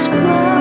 explore.